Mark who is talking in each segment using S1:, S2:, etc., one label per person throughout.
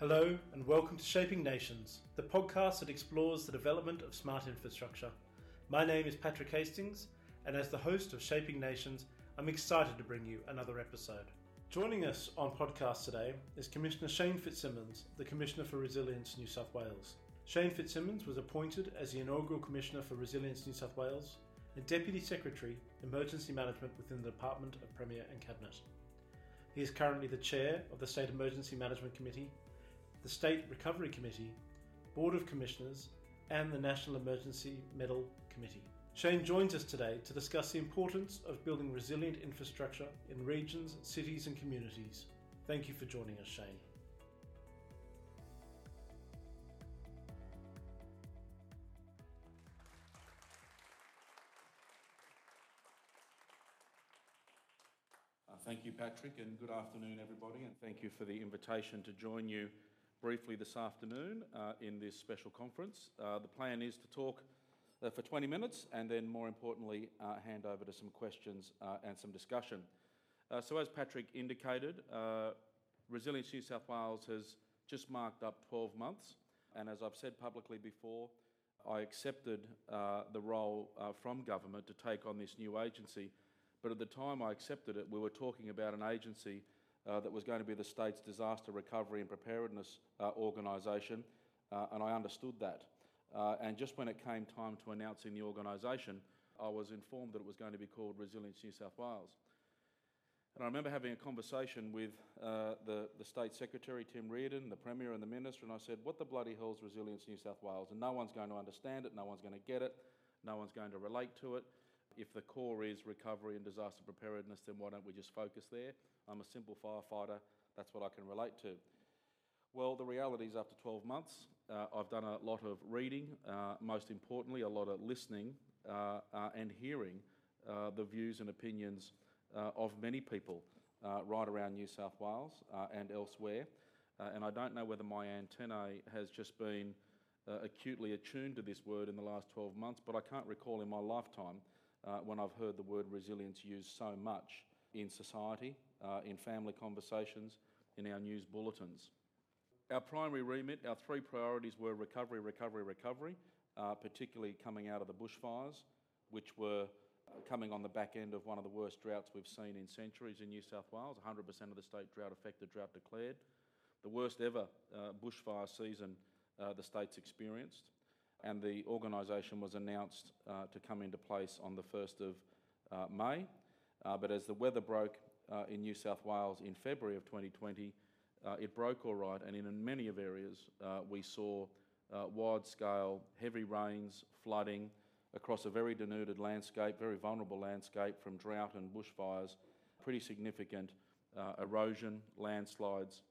S1: Hello, and welcome to Shaping Nations, the podcast that explores the development of smart infrastructure. My name is Patrick Hastings, and as the host of Shaping Nations, I'm excited to bring you another episode. Joining us on podcast today is Commissioner Shane Fitzsimmons, the Commissioner for Resilience New South Wales. Shane Fitzsimmons was appointed as the inaugural Commissioner for Resilience New South Wales and Deputy Secretary, Emergency Management within the Department of Premier and Cabinet. He is currently the Chair of the State Emergency Management Committee, the State Recovery Committee, Board of Commissioners, and the National Emergency Medal Committee. Shane joins us today to discuss the importance of building resilient infrastructure in regions, cities, and communities. Thank you for joining us, Shane.
S2: Uh, thank you, Patrick, and good afternoon, everybody, and thank you for the invitation to join you briefly this afternoon uh, in this special conference. Uh, the plan is to talk uh, for 20 minutes and then, more importantly, uh, hand over to some questions uh, and some discussion. so, as Patrick indicated, Resilience New South Wales has just marked up 12 months, and as I've said publicly before, I accepted the role from government to take on this new agency but at the time I accepted it, we were talking about an agency uh, that was going to be the state's disaster recovery and preparedness uh, organisation, uh, and I understood that. Uh, and just when it came time to announcing the organisation, I was informed that it was going to be called Resilience New South Wales. And I remember having a conversation with uh, the, the State Secretary, Tim Reardon, the Premier, and the Minister, and I said, What the bloody hell's Resilience New South Wales? And no one's going to understand it, no one's going to get it, no one's going to relate to it. If the core is recovery and disaster preparedness, then why don't we just focus there? I'm a simple firefighter, that's what I can relate to. Well, the reality is, after 12 months, uh, I've done a lot of reading, uh, most importantly, a lot of listening uh, uh and hearing uh, the views and opinions uh, of many people right around New South Wales and elsewhere. and I don't know whether my antennae has just been acutely attuned to this word in the last 12 months, but I can't recall in my lifetime uh, when I've heard the word resilience used so much in society, uh, in family conversations, in our news bulletins. Our primary remit, our three priorities were recovery, recovery, recovery, uh, particularly coming out of the bushfires, which were uh, coming on the back end of one of the worst droughts we've seen in centuries in New South Wales 100% of the state drought affected, drought declared. The worst ever uh, bushfire season uh, the state's experienced and the organisation was announced uh, to come into place on the 1st of uh, May. Uh, but as the weather broke uh, in New South Wales in February of 2020, uh, it broke all right, and in many of areas uh, we saw wide scale heavy rains, flooding across a very denuded landscape, very vulnerable landscape from drought and bushfires, pretty significant erosion, landslides,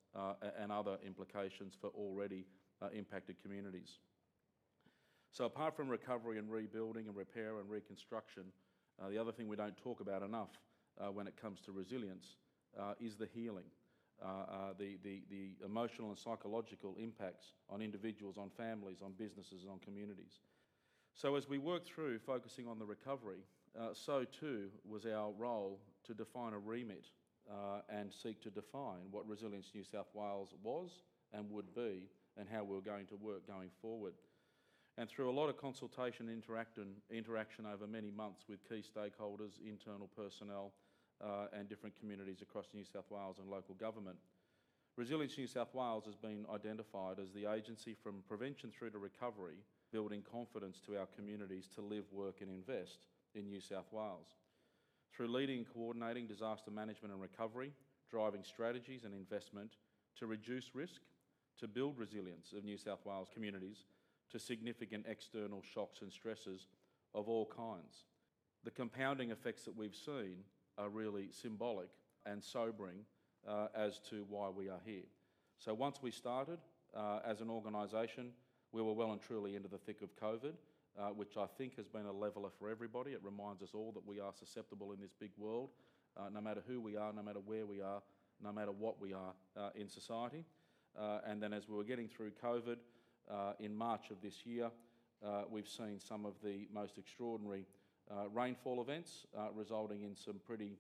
S2: and other implications for already impacted communities. So, apart from recovery and rebuilding and repair and reconstruction, uh, the other thing we don't talk about enough uh, when it comes to resilience uh, is the healing, uh, uh, the, the, the emotional and psychological impacts on individuals, on families, on businesses, on communities. So, as we work through focusing on the recovery, uh, so too was our role to define a remit and seek to define what Resilience New South Wales was and would be and how we we're going to work going forward. And through a lot of consultation and interaction, over many months with key stakeholders, internal personnel, uh, and different communities across New South Wales and local government, Resilience New South Wales has been identified as the agency from prevention through to recovery, building confidence to our communities to live, work, and invest in New South Wales. Through leading and coordinating disaster management and recovery, driving strategies and investment to reduce risk, to build resilience of New South Wales communities, to significant external shocks and stresses of all kinds. The compounding effects that we've seen are really symbolic and sobering uh, as to why we are here. So, once we started uh, as an organisation, we were well and truly into the thick of COVID, uh, which I think has been a leveller for everybody. It reminds us all that we are susceptible in this big world, uh, no matter who we are, no matter where we are, no matter what we are uh, in society. Uh, and then, as we were getting through COVID, uh, in March of this year, uh, we've seen some of the most extraordinary uh, rainfall events, resulting in some pretty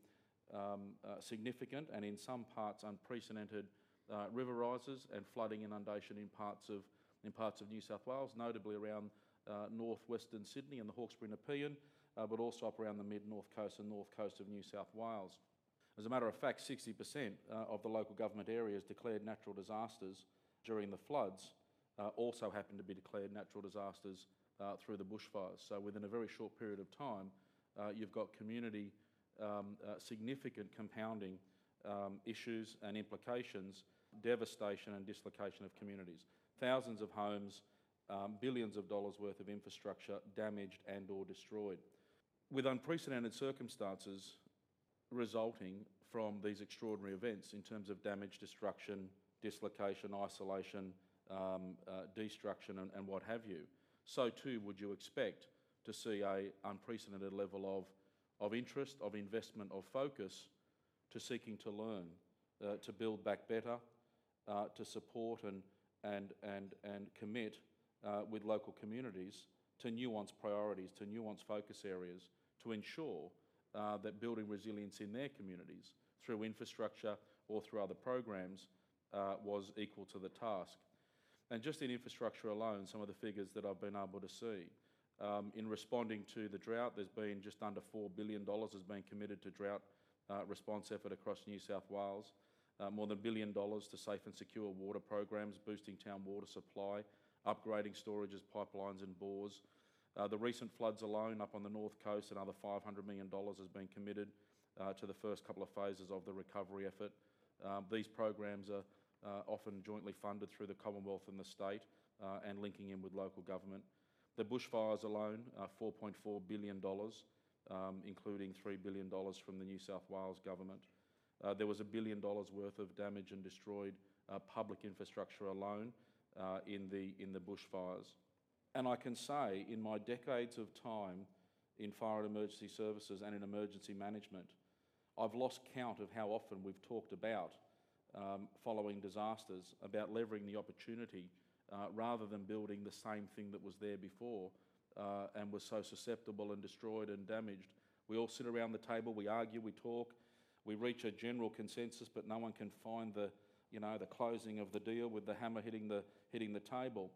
S2: um, significant and in some parts unprecedented uh, river rises and flooding inundation in parts of, in parts of New South Wales, notably around uh, northwestern Sydney and the Hawkesbury Nepean, uh, but also up around the mid-north coast and north coast of New South Wales. As a matter of fact, 60% uh, of the local government areas declared natural disasters during the floods uh, also happened to be declared natural disasters uh, through the bushfires. So within a very short period of time, uh, you've got community um, uh, significant compounding um, issues and implications, devastation and dislocation of communities. Thousands of homes, um, billions of dollars worth of infrastructure damaged and or destroyed. With unprecedented circumstances resulting from these extraordinary events in terms of damage, destruction, dislocation, isolation, um, uh, destruction and, and what have you, so too would you expect to see a unprecedented level of, of interest, of investment, of focus to seeking to learn, uh, to build back better, uh, to support and, and, and, and commit uh, with local communities to nuanced priorities, to nuanced focus areas, to ensure uh, that building resilience in their communities through infrastructure or through other programs uh, was equal to the task. And just in infrastructure alone, some of the figures that I've been able to see. Um, in responding to the drought, there's been just under $4 billion has been committed to drought uh, response effort across New South Wales. Uh, more than a billion dollars to safe and secure water programs, boosting town water supply, upgrading storages, pipelines and bores. Uh, the recent floods alone up on the north coast, another $500 million has been committed uh, to the first couple of phases of the recovery effort. Um, these programs are uh, often jointly funded through the Commonwealth and the state uh, and linking in with local government. The bushfires alone, $4.4 billion, um, including $3 billion from the New South Wales government. Uh, there was a billion dollars worth of damage and destroyed uh, public infrastructure alone uh, in, the, in the bushfires. And I can say, in my decades of time in fire and emergency services and in emergency management, I've lost count of how often we've talked about um, following disasters, about leveraging the opportunity uh, rather than building the same thing that was there before uh, and was so susceptible and destroyed and damaged. We all sit around the table, we argue, we talk, we reach a general consensus, but no one can find the, you know, the closing of the deal with the hammer hitting the, hitting the table.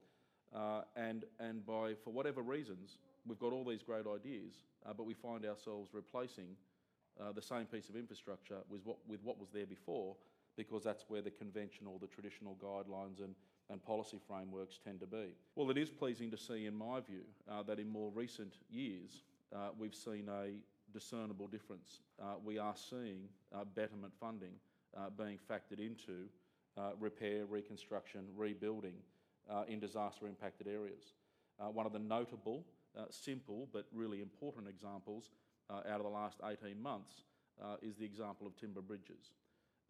S2: Uh, and, and by, for whatever reasons, we've got all these great ideas, uh, but we find ourselves replacing uh, the same piece of infrastructure with what, with what was there before because that's where the conventional, the traditional guidelines and, and policy frameworks tend to be. Well, it is pleasing to see, in my view, uh, that in more recent years uh, we've seen a discernible difference. Uh, we are seeing uh, betterment funding uh, being factored into uh, repair, reconstruction, rebuilding in disaster impacted areas. one of the notable, simple but really important examples out of the last 18 months is the example of timber bridges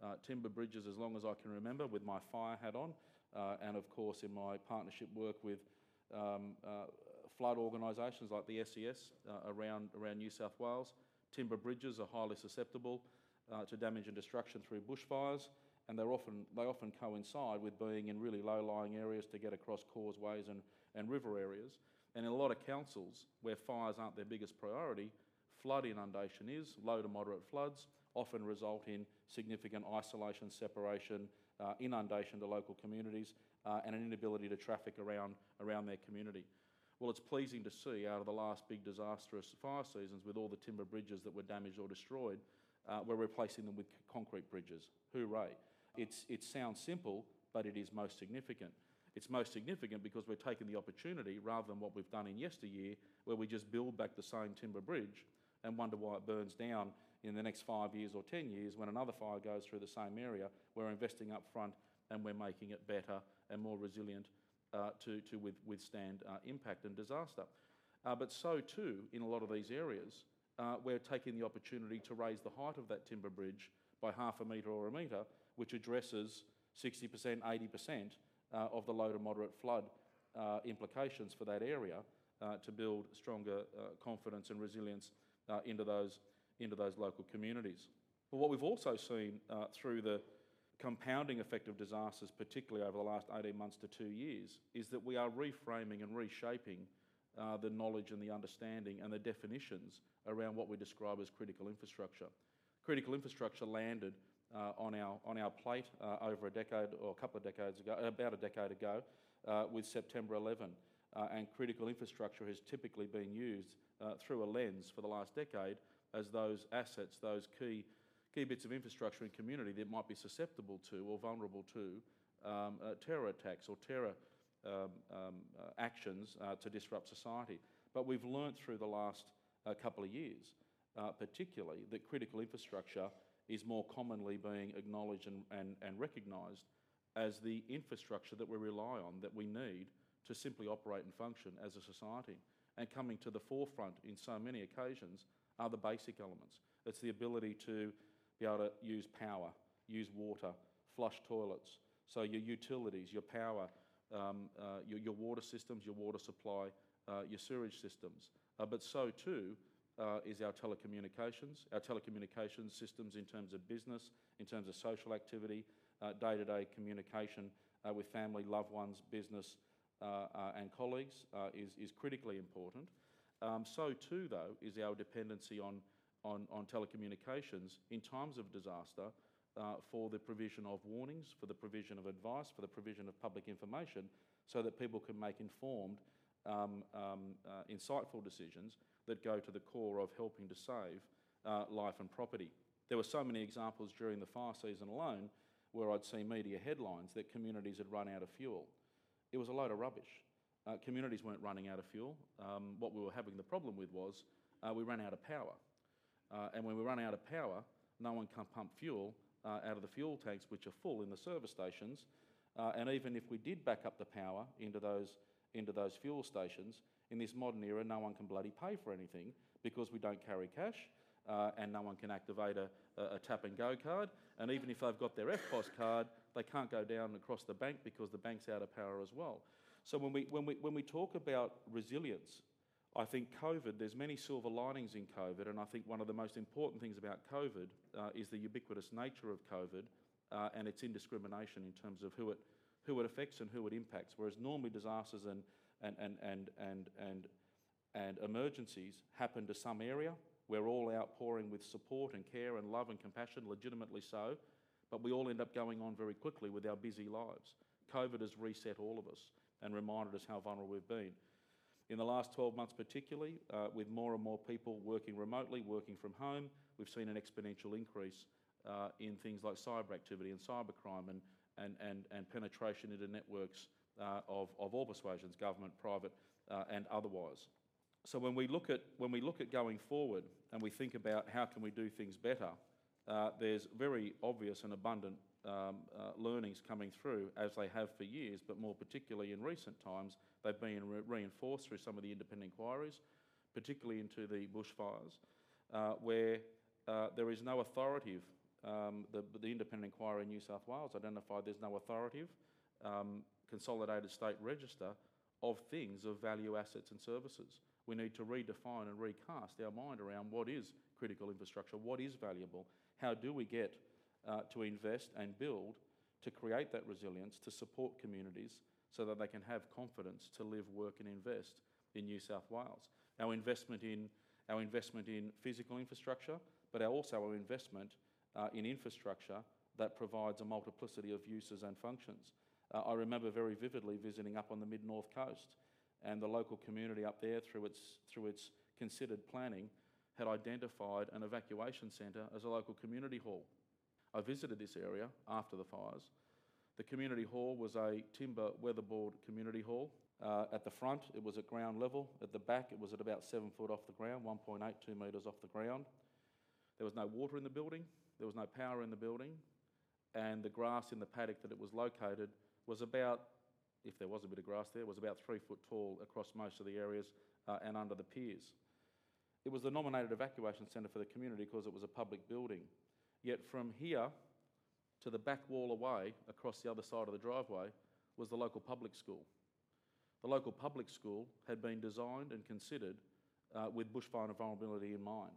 S2: uh, timber bridges as long as I can remember with my fire hat on, uh, and of course in my partnership work with um, uh, flood organisations like the SES uh, around, around New South Wales. Timber bridges are highly susceptible uh, to damage and destruction through bushfires, and they're often, they often coincide with being in really low-lying areas to get across causeways and, and river areas. And in a lot of councils where fires aren't their biggest priority, flood inundation is, low to moderate floods, often result in significant isolation, separation, uh, inundation to local communities, uh, and an inability to traffic around, around their community. Well, it's pleasing to see out of the last big disastrous fire seasons with all the timber bridges that were damaged or destroyed, uh, we're replacing them with concrete bridges. Hooray. It's, it sounds simple, but it is most significant. It's most significant because we're taking the opportunity, rather than what we've done in yesteryear, where we just build back the same timber bridge and wonder why it burns down in the next five years or 10 years when another fire goes through the same area, we're investing up front and we're making it better and more resilient uh, to, to with, withstand uh, impact and disaster. Uh, but so too, in a lot of these areas, uh, we're taking the opportunity to raise the height of that timber bridge by half a metre or a metre, which addresses 60%, 80% uh, of the low to moderate flood uh, implications for that area to build stronger confidence and resilience into those into those local communities. But what we've also seen uh, through the compounding effect of disasters, particularly over the last 18 months to two years, is that we are reframing and reshaping uh, the knowledge and the understanding and the definitions around what we describe as critical infrastructure. Critical infrastructure landed uh, on, our, on our plate uh, over a decade or a couple of decades ago, about a decade ago, uh, with September 11. Uh, and critical infrastructure has typically been used uh, through a lens for the last decade as those assets, those key, key bits of infrastructure and community that might be susceptible to or vulnerable to um, uh, terror attacks or terror um, um, actions to disrupt society. But we've learnt through the last couple of years, particularly, that critical infrastructure is more commonly being acknowledged and, and, and recognised as the infrastructure that we rely on, that we need to simply operate and function as a society. And coming to the forefront in so many occasions are the basic elements. It's the ability to be able to use power, use water, flush toilets. So your utilities, your power, um, uh, your, your, water systems, your water supply, uh, your sewage systems. Uh, but so too uh, is our telecommunications, our telecommunications systems in terms of business, in terms of social activity, day to day communication uh, with family, loved ones, business, uh, uh, and colleagues is, is critically important. Um, so, too, though, is our dependency on, on, on telecommunications in times of disaster uh, for the provision of warnings, for the provision of advice, for the provision of public information, so that people can make informed, um, um, uh, insightful decisions that go to the core of helping to save uh, life and property. There were so many examples during the fire season alone where I'd see media headlines that communities had run out of fuel. It was a load of rubbish. Uh, communities weren't running out of fuel. Um, what we were having the problem with was uh, we ran out of power. Uh, and when we run out of power, no one can pump fuel uh, out of the fuel tanks, which are full in the service stations. Uh, and even if we did back up the power into those, into those fuel stations, in this modern era, no one can bloody pay for anything because we don't carry cash uh, and no one can activate a, a, tap and go card. And even if they've got their EFTPOS card, they can't go down across the bank because the bank's out of power as well. So when we, when we, when we talk about resilience, I think COVID, there's many silver linings in COVID, and I think one of the most important things about COVID uh, is the ubiquitous nature of COVID uh, and its indiscrimination in terms of who it, who it affects and who it impacts. Whereas normally disasters and, and, and, and, and, and, and emergencies happen to some area, we're all outpouring with support and care and love and compassion, legitimately so, but we all end up going on very quickly with our busy lives. COVID has reset all of us and reminded us how vulnerable we've been. In the last 12 months, particularly, uh, with more and more people working remotely, working from home, we've seen an exponential increase uh, in things like cyber activity and cybercrime and, and, and, and penetration into networks uh, of, of all persuasions, government, private, uh, and otherwise. So when we look at when we look at going forward and we think about how can we do things better, uh, there's very obvious and abundant um, uh, learnings coming through as they have for years, but more particularly in recent times, they've been re- reinforced through some of the independent inquiries, particularly into the bushfires, uh, where uh, there is no authoritative. Um, the, the, independent inquiry in New South Wales identified there's no authoritative um, consolidated state register of things of value, assets, and services we need to redefine and recast our mind around what is critical infrastructure, what is valuable, how do we get uh, to invest and build to create that resilience, to support communities so that they can have confidence to live, work, and invest in New South Wales. Our investment in, our investment in physical infrastructure, but also our investment uh, in infrastructure that provides a multiplicity of uses and functions. Uh, I remember very vividly visiting up on the mid north coast and the local community up there, through its, through its considered planning, had identified an evacuation centre as a local community hall. I visited this area after the fires. The community hall was a timber weatherboard community hall. Uh, at the front, it was at ground level. At the back, it was at about seven foot off the ground, 1.82 metres off the ground. There was no water in the building, there was no power in the building, and the grass in the paddock that it was located was about if there was a bit of grass there, was about three foot tall across most of the areas uh, and under the piers. It was the nominated evacuation centre for the community because it was a public building. Yet from here to the back wall away, across the other side of the driveway, was the local public school. The local public school had been designed and considered uh, with bushfire vulnerability in mind.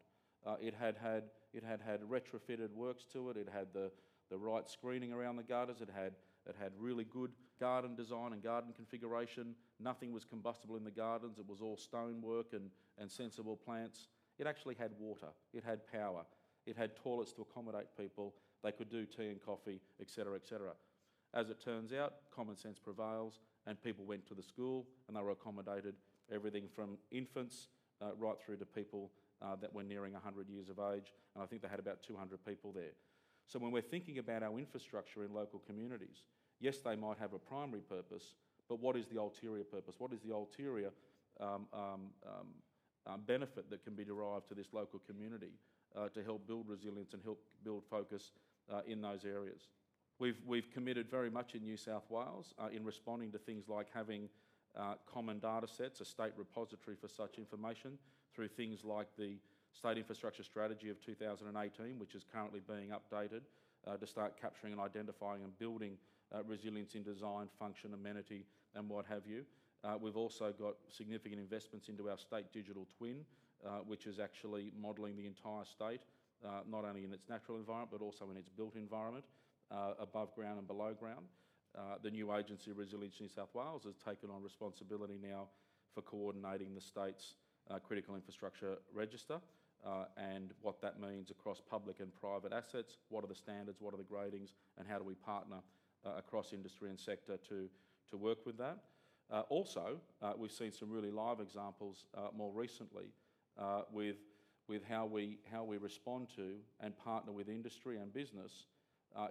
S2: Uh, it, had had, it had had retrofitted works to it, it had the, the right screening around the gutters, it had it had really good garden design and garden configuration. Nothing was combustible in the gardens. It was all stonework and, and sensible plants. It actually had water. It had power. It had toilets to accommodate people. They could do tea and coffee, etc., etc. As it turns out, common sense prevails, and people went to the school and they were accommodated, everything from infants uh, right through to people uh, that were nearing 100 years of age, and I think they had about 200 people there. So when we're thinking about our infrastructure in local communities, yes, they might have a primary purpose, but what is the ulterior purpose? What is the ulterior um, um, um, um benefit that can be derived to this local community uh, to help build resilience and help build focus uh, in those areas? We've, we've committed very much in New South Wales uh, in responding to things like having uh, common data sets, a state repository for such information, through things like the State Infrastructure Strategy of 2018, which is currently being updated uh, to start capturing and identifying and building uh, resilience in design, function, amenity, and what have you. We've also got significant investments into our state digital twin, uh, which is actually modelling the entire state, uh, not only in its natural environment, but also in its built environment, uh, above ground and below ground. the new agency, Resilience New South Wales, has taken on responsibility now for coordinating the state's critical infrastructure register. Uh, and what that means across public and private assets, what are the standards, what are the gradings, and how do we partner uh, across industry and sector to, to work with that. Uh, also, uh, we've seen some really live examples uh, more recently uh, with, with how, we, how we respond to and partner with industry and business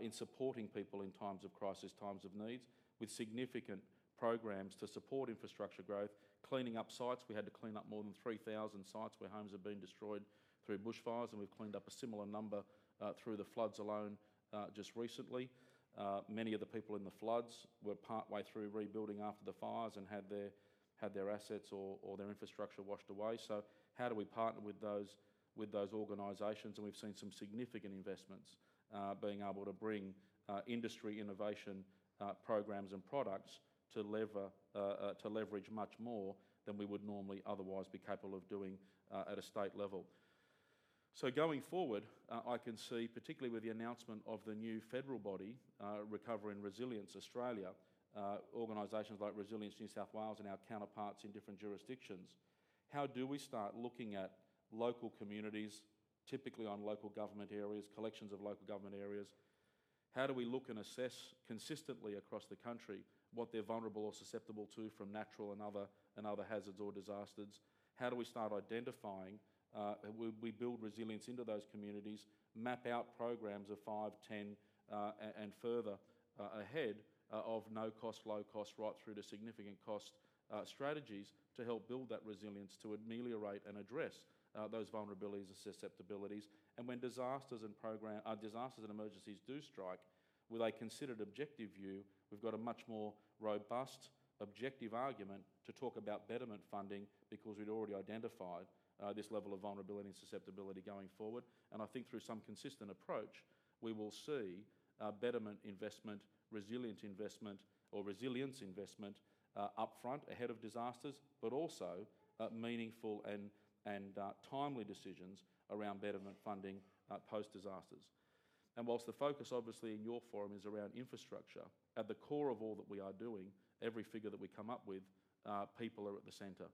S2: in supporting people in times of crisis, times of needs, with significant programs to support infrastructure growth, cleaning up sites. We had to clean up more than 3,000 sites where homes have been destroyed through bushfires, and we've cleaned up a similar number uh, through the floods alone uh, just recently. Uh, many of the people in the floods were partway through rebuilding after the fires and had their, had their assets or, or their infrastructure washed away. So how do we partner with those, with those organisations? And we've seen some significant investments uh, being able to bring uh, industry innovation uh, programs and products to, lever, to leverage much more than we would normally otherwise be capable of doing at a state level. So going forward, uh, I can see, particularly with the announcement of the new federal body, uh, Recovery and Resilience Australia, uh, organisations like Resilience New South Wales and our counterparts in different jurisdictions, how do we start looking at local communities, typically on local government areas, collections of local government areas? How do we look and assess consistently across the country what they're vulnerable or susceptible to from natural and other, and other hazards or disasters? How do we start identifying uh, we, we, build resilience into those communities, map out programs of 5, 10 uh, and, further uh, ahead uh, of no cost, low cost, right through to significant cost uh, strategies to help build that resilience to ameliorate and address uh, those vulnerabilities and susceptibilities. And when disasters and program, disasters and emergencies do strike, with a considered objective view, we've got a much more robust, objective argument to talk about betterment funding because we'd already identified uh, this level of vulnerability and susceptibility going forward. And I think through some consistent approach, we will see uh, betterment investment, resilient investment, or resilience investment uh, upfront ahead of disasters, but also uh, meaningful and, and uh, timely decisions around betterment funding uh, post disasters. And whilst the focus, obviously, in your forum is around infrastructure, at the core of all that we are doing, every figure that we come up with, people are at the centre.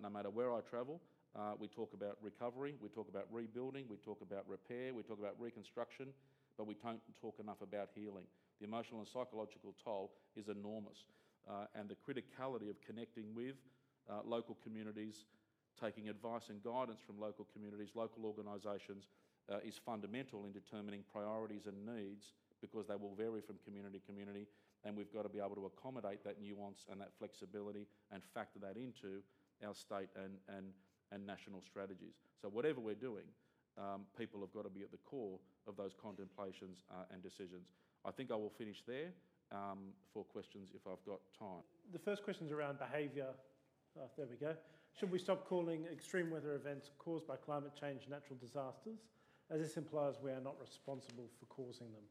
S2: no matter where I travel, uh, we talk about recovery, we talk about rebuilding, we talk about repair, we talk about reconstruction, but we don't talk enough about healing. The emotional and psychological toll is enormous, uh, and the criticality of connecting with uh, local communities, taking advice and guidance from local communities, local organisations, uh, is fundamental in determining priorities and needs because they will vary from community to community, and we've got to be able to accommodate that nuance and that flexibility and factor that into our state and, and and national strategies. So whatever we're doing, um, people have got to be at the core of those contemplations uh, and decisions. I think I will finish there um, for questions if I've got time.
S1: The first question is around behaviour. Oh, there we go. Should we stop calling extreme weather events caused by climate change natural disasters, as this implies we are not responsible for causing them?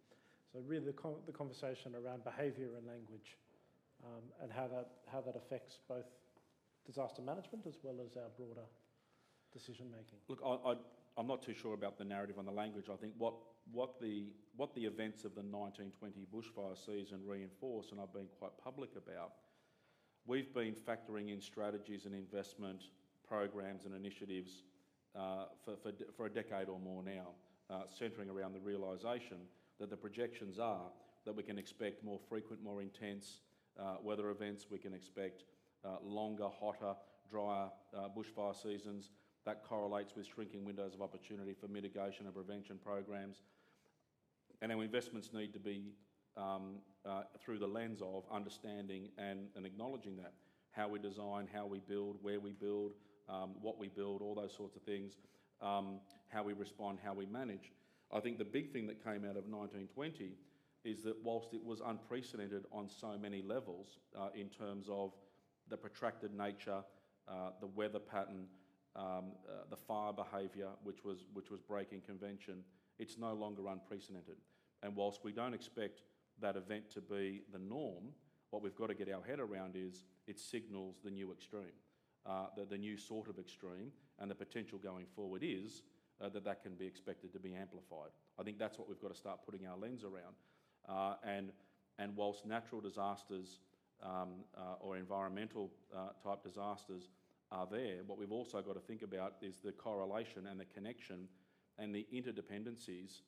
S1: So really the, con the conversation around behaviour and language um, and how that, how that affects both disaster management as well as our broader decision making?
S2: Look, I, I, am not too sure about the narrative on the language. I think what, what, the, what the events of the 1920 bushfire season reinforce, and I've been quite public about, we've been factoring in strategies and investment programs and initiatives uh, for, for, for, a decade or more now, uh, centering around the realisation that the projections are that we can expect more frequent, more intense uh, weather events. We can expect uh, longer, hotter, drier uh, bushfire seasons. That correlates with shrinking windows of opportunity for mitigation and prevention programs. And our investments need to be um, uh, through the lens of understanding and, and, acknowledging that. How we design, how we build, where we build, um, what we build, all those sorts of things, um, how we respond, how we manage. I think the big thing that came out of 1920 is that whilst it was unprecedented on so many levels uh, in terms of the protracted nature, uh, the weather pattern, um, uh, the fire behaviour, which was, which was breaking convention, it's no longer unprecedented. And whilst we don't expect that event to be the norm, what we've got to get our head around is it signals the new extreme, uh, the, the new sort of extreme, and the potential going forward is uh, that that can be expected to be amplified. I think that's what we've got to start putting our lens around. Uh, and, and whilst natural disasters um, uh, or environmental uh, type disasters are there, what we've also got to think about is the correlation and the connection and the interdependencies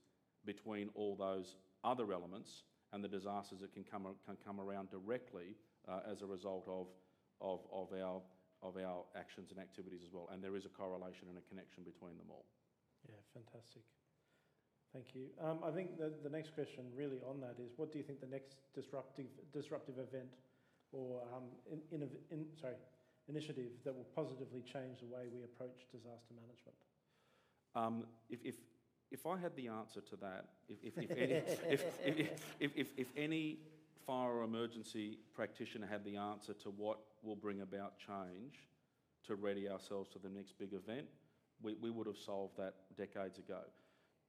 S2: between all those other elements and the disasters that can come, can come around directly uh, as a result of, of, of, our, of our actions and activities as well. And there is a correlation and a connection between them all.
S1: Yeah, fantastic. Thank you. Um, I think the, the next question really on that is what do you think the next disruptive, disruptive event or um, in, in, in, sorry, initiative that will positively change the way we approach disaster management?
S2: Um, if, if, if I had the answer to that, if, if, if, any, if, if, if, if, any fire or emergency practitioner had the answer to what will bring about change to ready ourselves to the next big event, we, we would have solved that decades ago.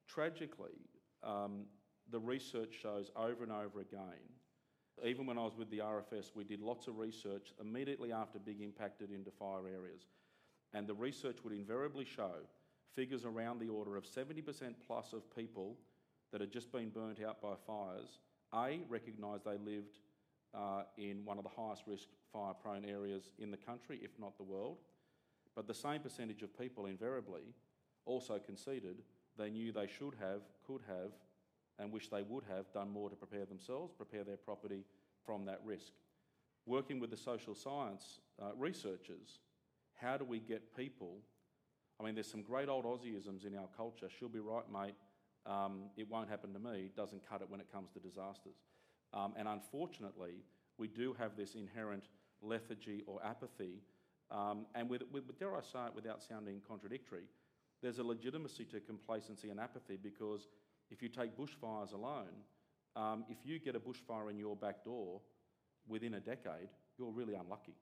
S2: Tragically, um, the research shows over and over again, even when I was with the RFS, we did lots of research immediately after big impacted into fire areas. And the research would invariably show figures around the order of 70% plus of people that had just been burnt out by fires, A, recognised they lived uh, in one of the highest risk fire prone areas in the country, if not the world. But the same percentage of people invariably also conceded they knew they should have, could have, and wish they would have done more to prepare themselves, prepare their property from that risk. Working with the social science uh, researchers, how do we get people? I mean, there's some great old Aussieisms in our culture. She'll be right, mate. Um, it won't happen to me. Doesn't cut it when it comes to disasters. Um, and unfortunately, we do have this inherent lethargy or apathy. Um, and with, with, dare I say it without sounding contradictory, there's a legitimacy to complacency and apathy because if you take bushfires alone, um, if you get a bushfire in your back door within a decade, you're really unlucky.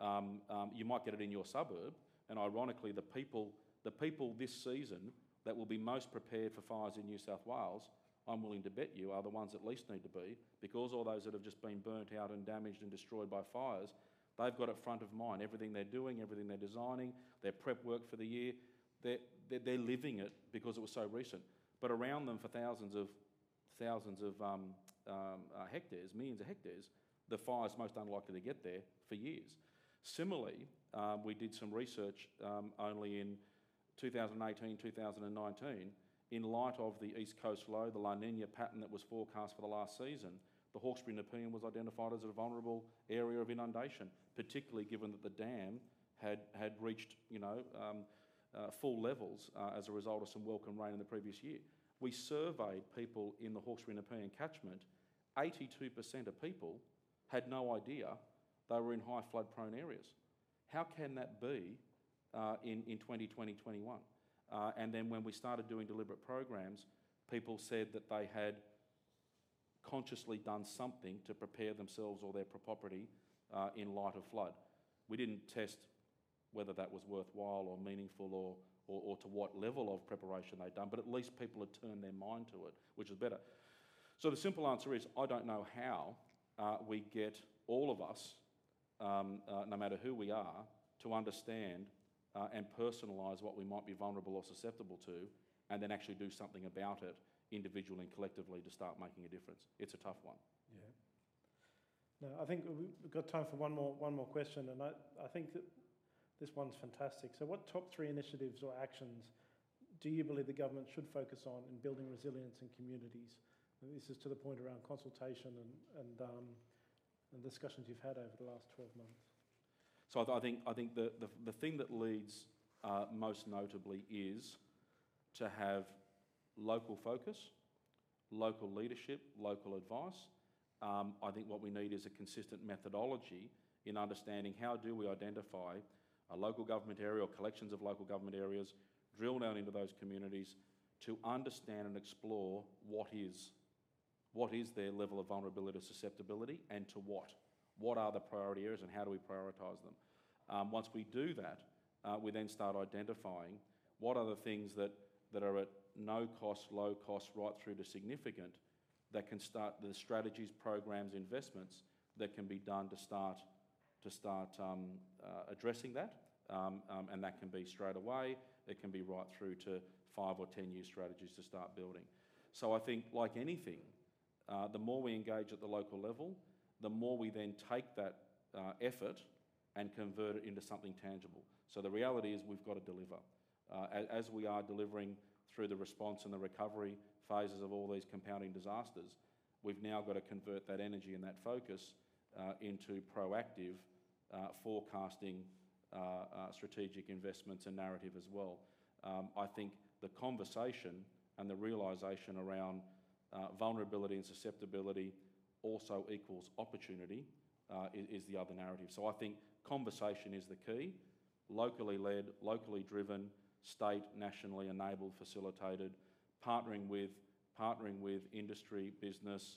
S2: Um, um, you might get it in your suburb, and ironically, the people, the people this season that will be most prepared for fires in New South Wales, I'm willing to bet you, are the ones that least need to be, because all those that have just been burnt out and damaged and destroyed by fires, they've got it front of mind. Everything they're doing, everything they're designing, their prep work for the year, they're, they're, they're living it because it was so recent. But around them, for thousands of thousands of um, um, uh, hectares, millions of hectares, the fire's most unlikely to get there for years. Similarly, um, we did some research um, only in 2018, 2019, in light of the East Coast low, the La Nina pattern that was forecast for the last season, the Hawkesbury Nepean was identified as a vulnerable area of inundation, particularly given that the dam had, had reached, you know, um, uh, full levels uh, as a result of some welcome rain in the previous year. We surveyed people in the Hawkesbury Nepean catchment. 82% of people had no idea they were in high flood prone areas. How can that be uh, in, in 2020 21? Uh, and then when we started doing deliberate programs, people said that they had consciously done something to prepare themselves or their property uh, in light of flood. We didn't test whether that was worthwhile or meaningful or, or, or, to what level of preparation they'd done, but at least people had turned their mind to it, which is better. So the simple answer is I don't know how uh, we get all of us, um, uh, no matter who we are, to understand uh, and personalise what we might be vulnerable or susceptible to, and then actually do something about it individually and collectively to start making a difference. It's a tough one.
S1: Yeah. No, I think we've got time for one more one more question, and I, I think that this one's fantastic. So, what top three initiatives or actions do you believe the government should focus on in building resilience in communities And this is to the point around consultation and, and, um, and discussions you've had over the last 12 months.
S2: So I, th- I think, I think the, the, the thing that leads uh, most notably is to have local focus, local leadership, local advice. Um, I think what we need is a consistent methodology in understanding how do we identify a local government area or collections of local government areas, drill down into those communities to understand and explore what is, what is their level of vulnerability or susceptibility and to what. What are the priority areas and how do we prioritise them? Um, once we do that, uh, we then start identifying what are the things that, that are at no cost, low cost, right through to significant that can start the strategies, programs, investments that can be done to start to start um, uh, addressing that, um, um, and that can be straight away. It can be right through to five or ten year strategies to start building. So I think, like anything, uh, the more we engage at the local level, the more we then take that uh, effort and convert it into something tangible. So the reality is we've got to deliver. Uh, as, we are delivering through the response and the recovery phases of all these compounding disasters, we've now got to convert that energy and that focus uh, into proactive uh, forecasting uh, strategic investments and narrative as well. Um, I think the conversation and the realisation around uh, vulnerability and susceptibility also equals opportunity is, is the other narrative. So I think conversation is the key, locally led, locally driven, state, nationally enabled, facilitated, partnering with, partnering with industry, business,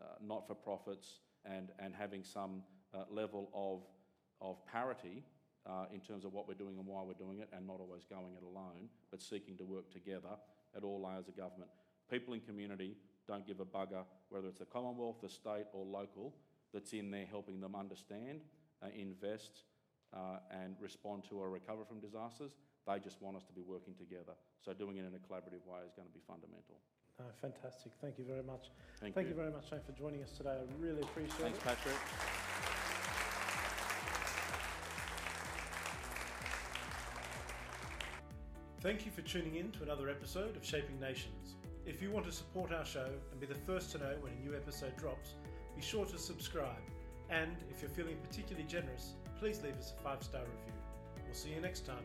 S2: uh, not for profits, and, and having some uh, level of, of parity uh, in terms of what we're doing and why we're doing it, and not always going it alone, but seeking to work together at all layers of government. People in community don't give a bugger whether it's the Commonwealth, the state, or local that's in there helping them understand, uh, invest, uh, and respond to or recover from disasters. They just want us to be working together. So doing it in a collaborative way is going to be fundamental.
S1: Oh, fantastic. Thank you very much.
S2: Thank,
S1: Thank
S2: you.
S1: you. very much, Shane, for joining us today. I really appreciate
S2: Thanks,
S1: it.
S2: Thanks, Patrick.
S1: Thank you for tuning in to another episode of Shaping Nations. If you want to support our show and be the first to know when a new episode drops, be sure to subscribe. And if you're feeling particularly generous, please leave us a five star review. We'll see you next time.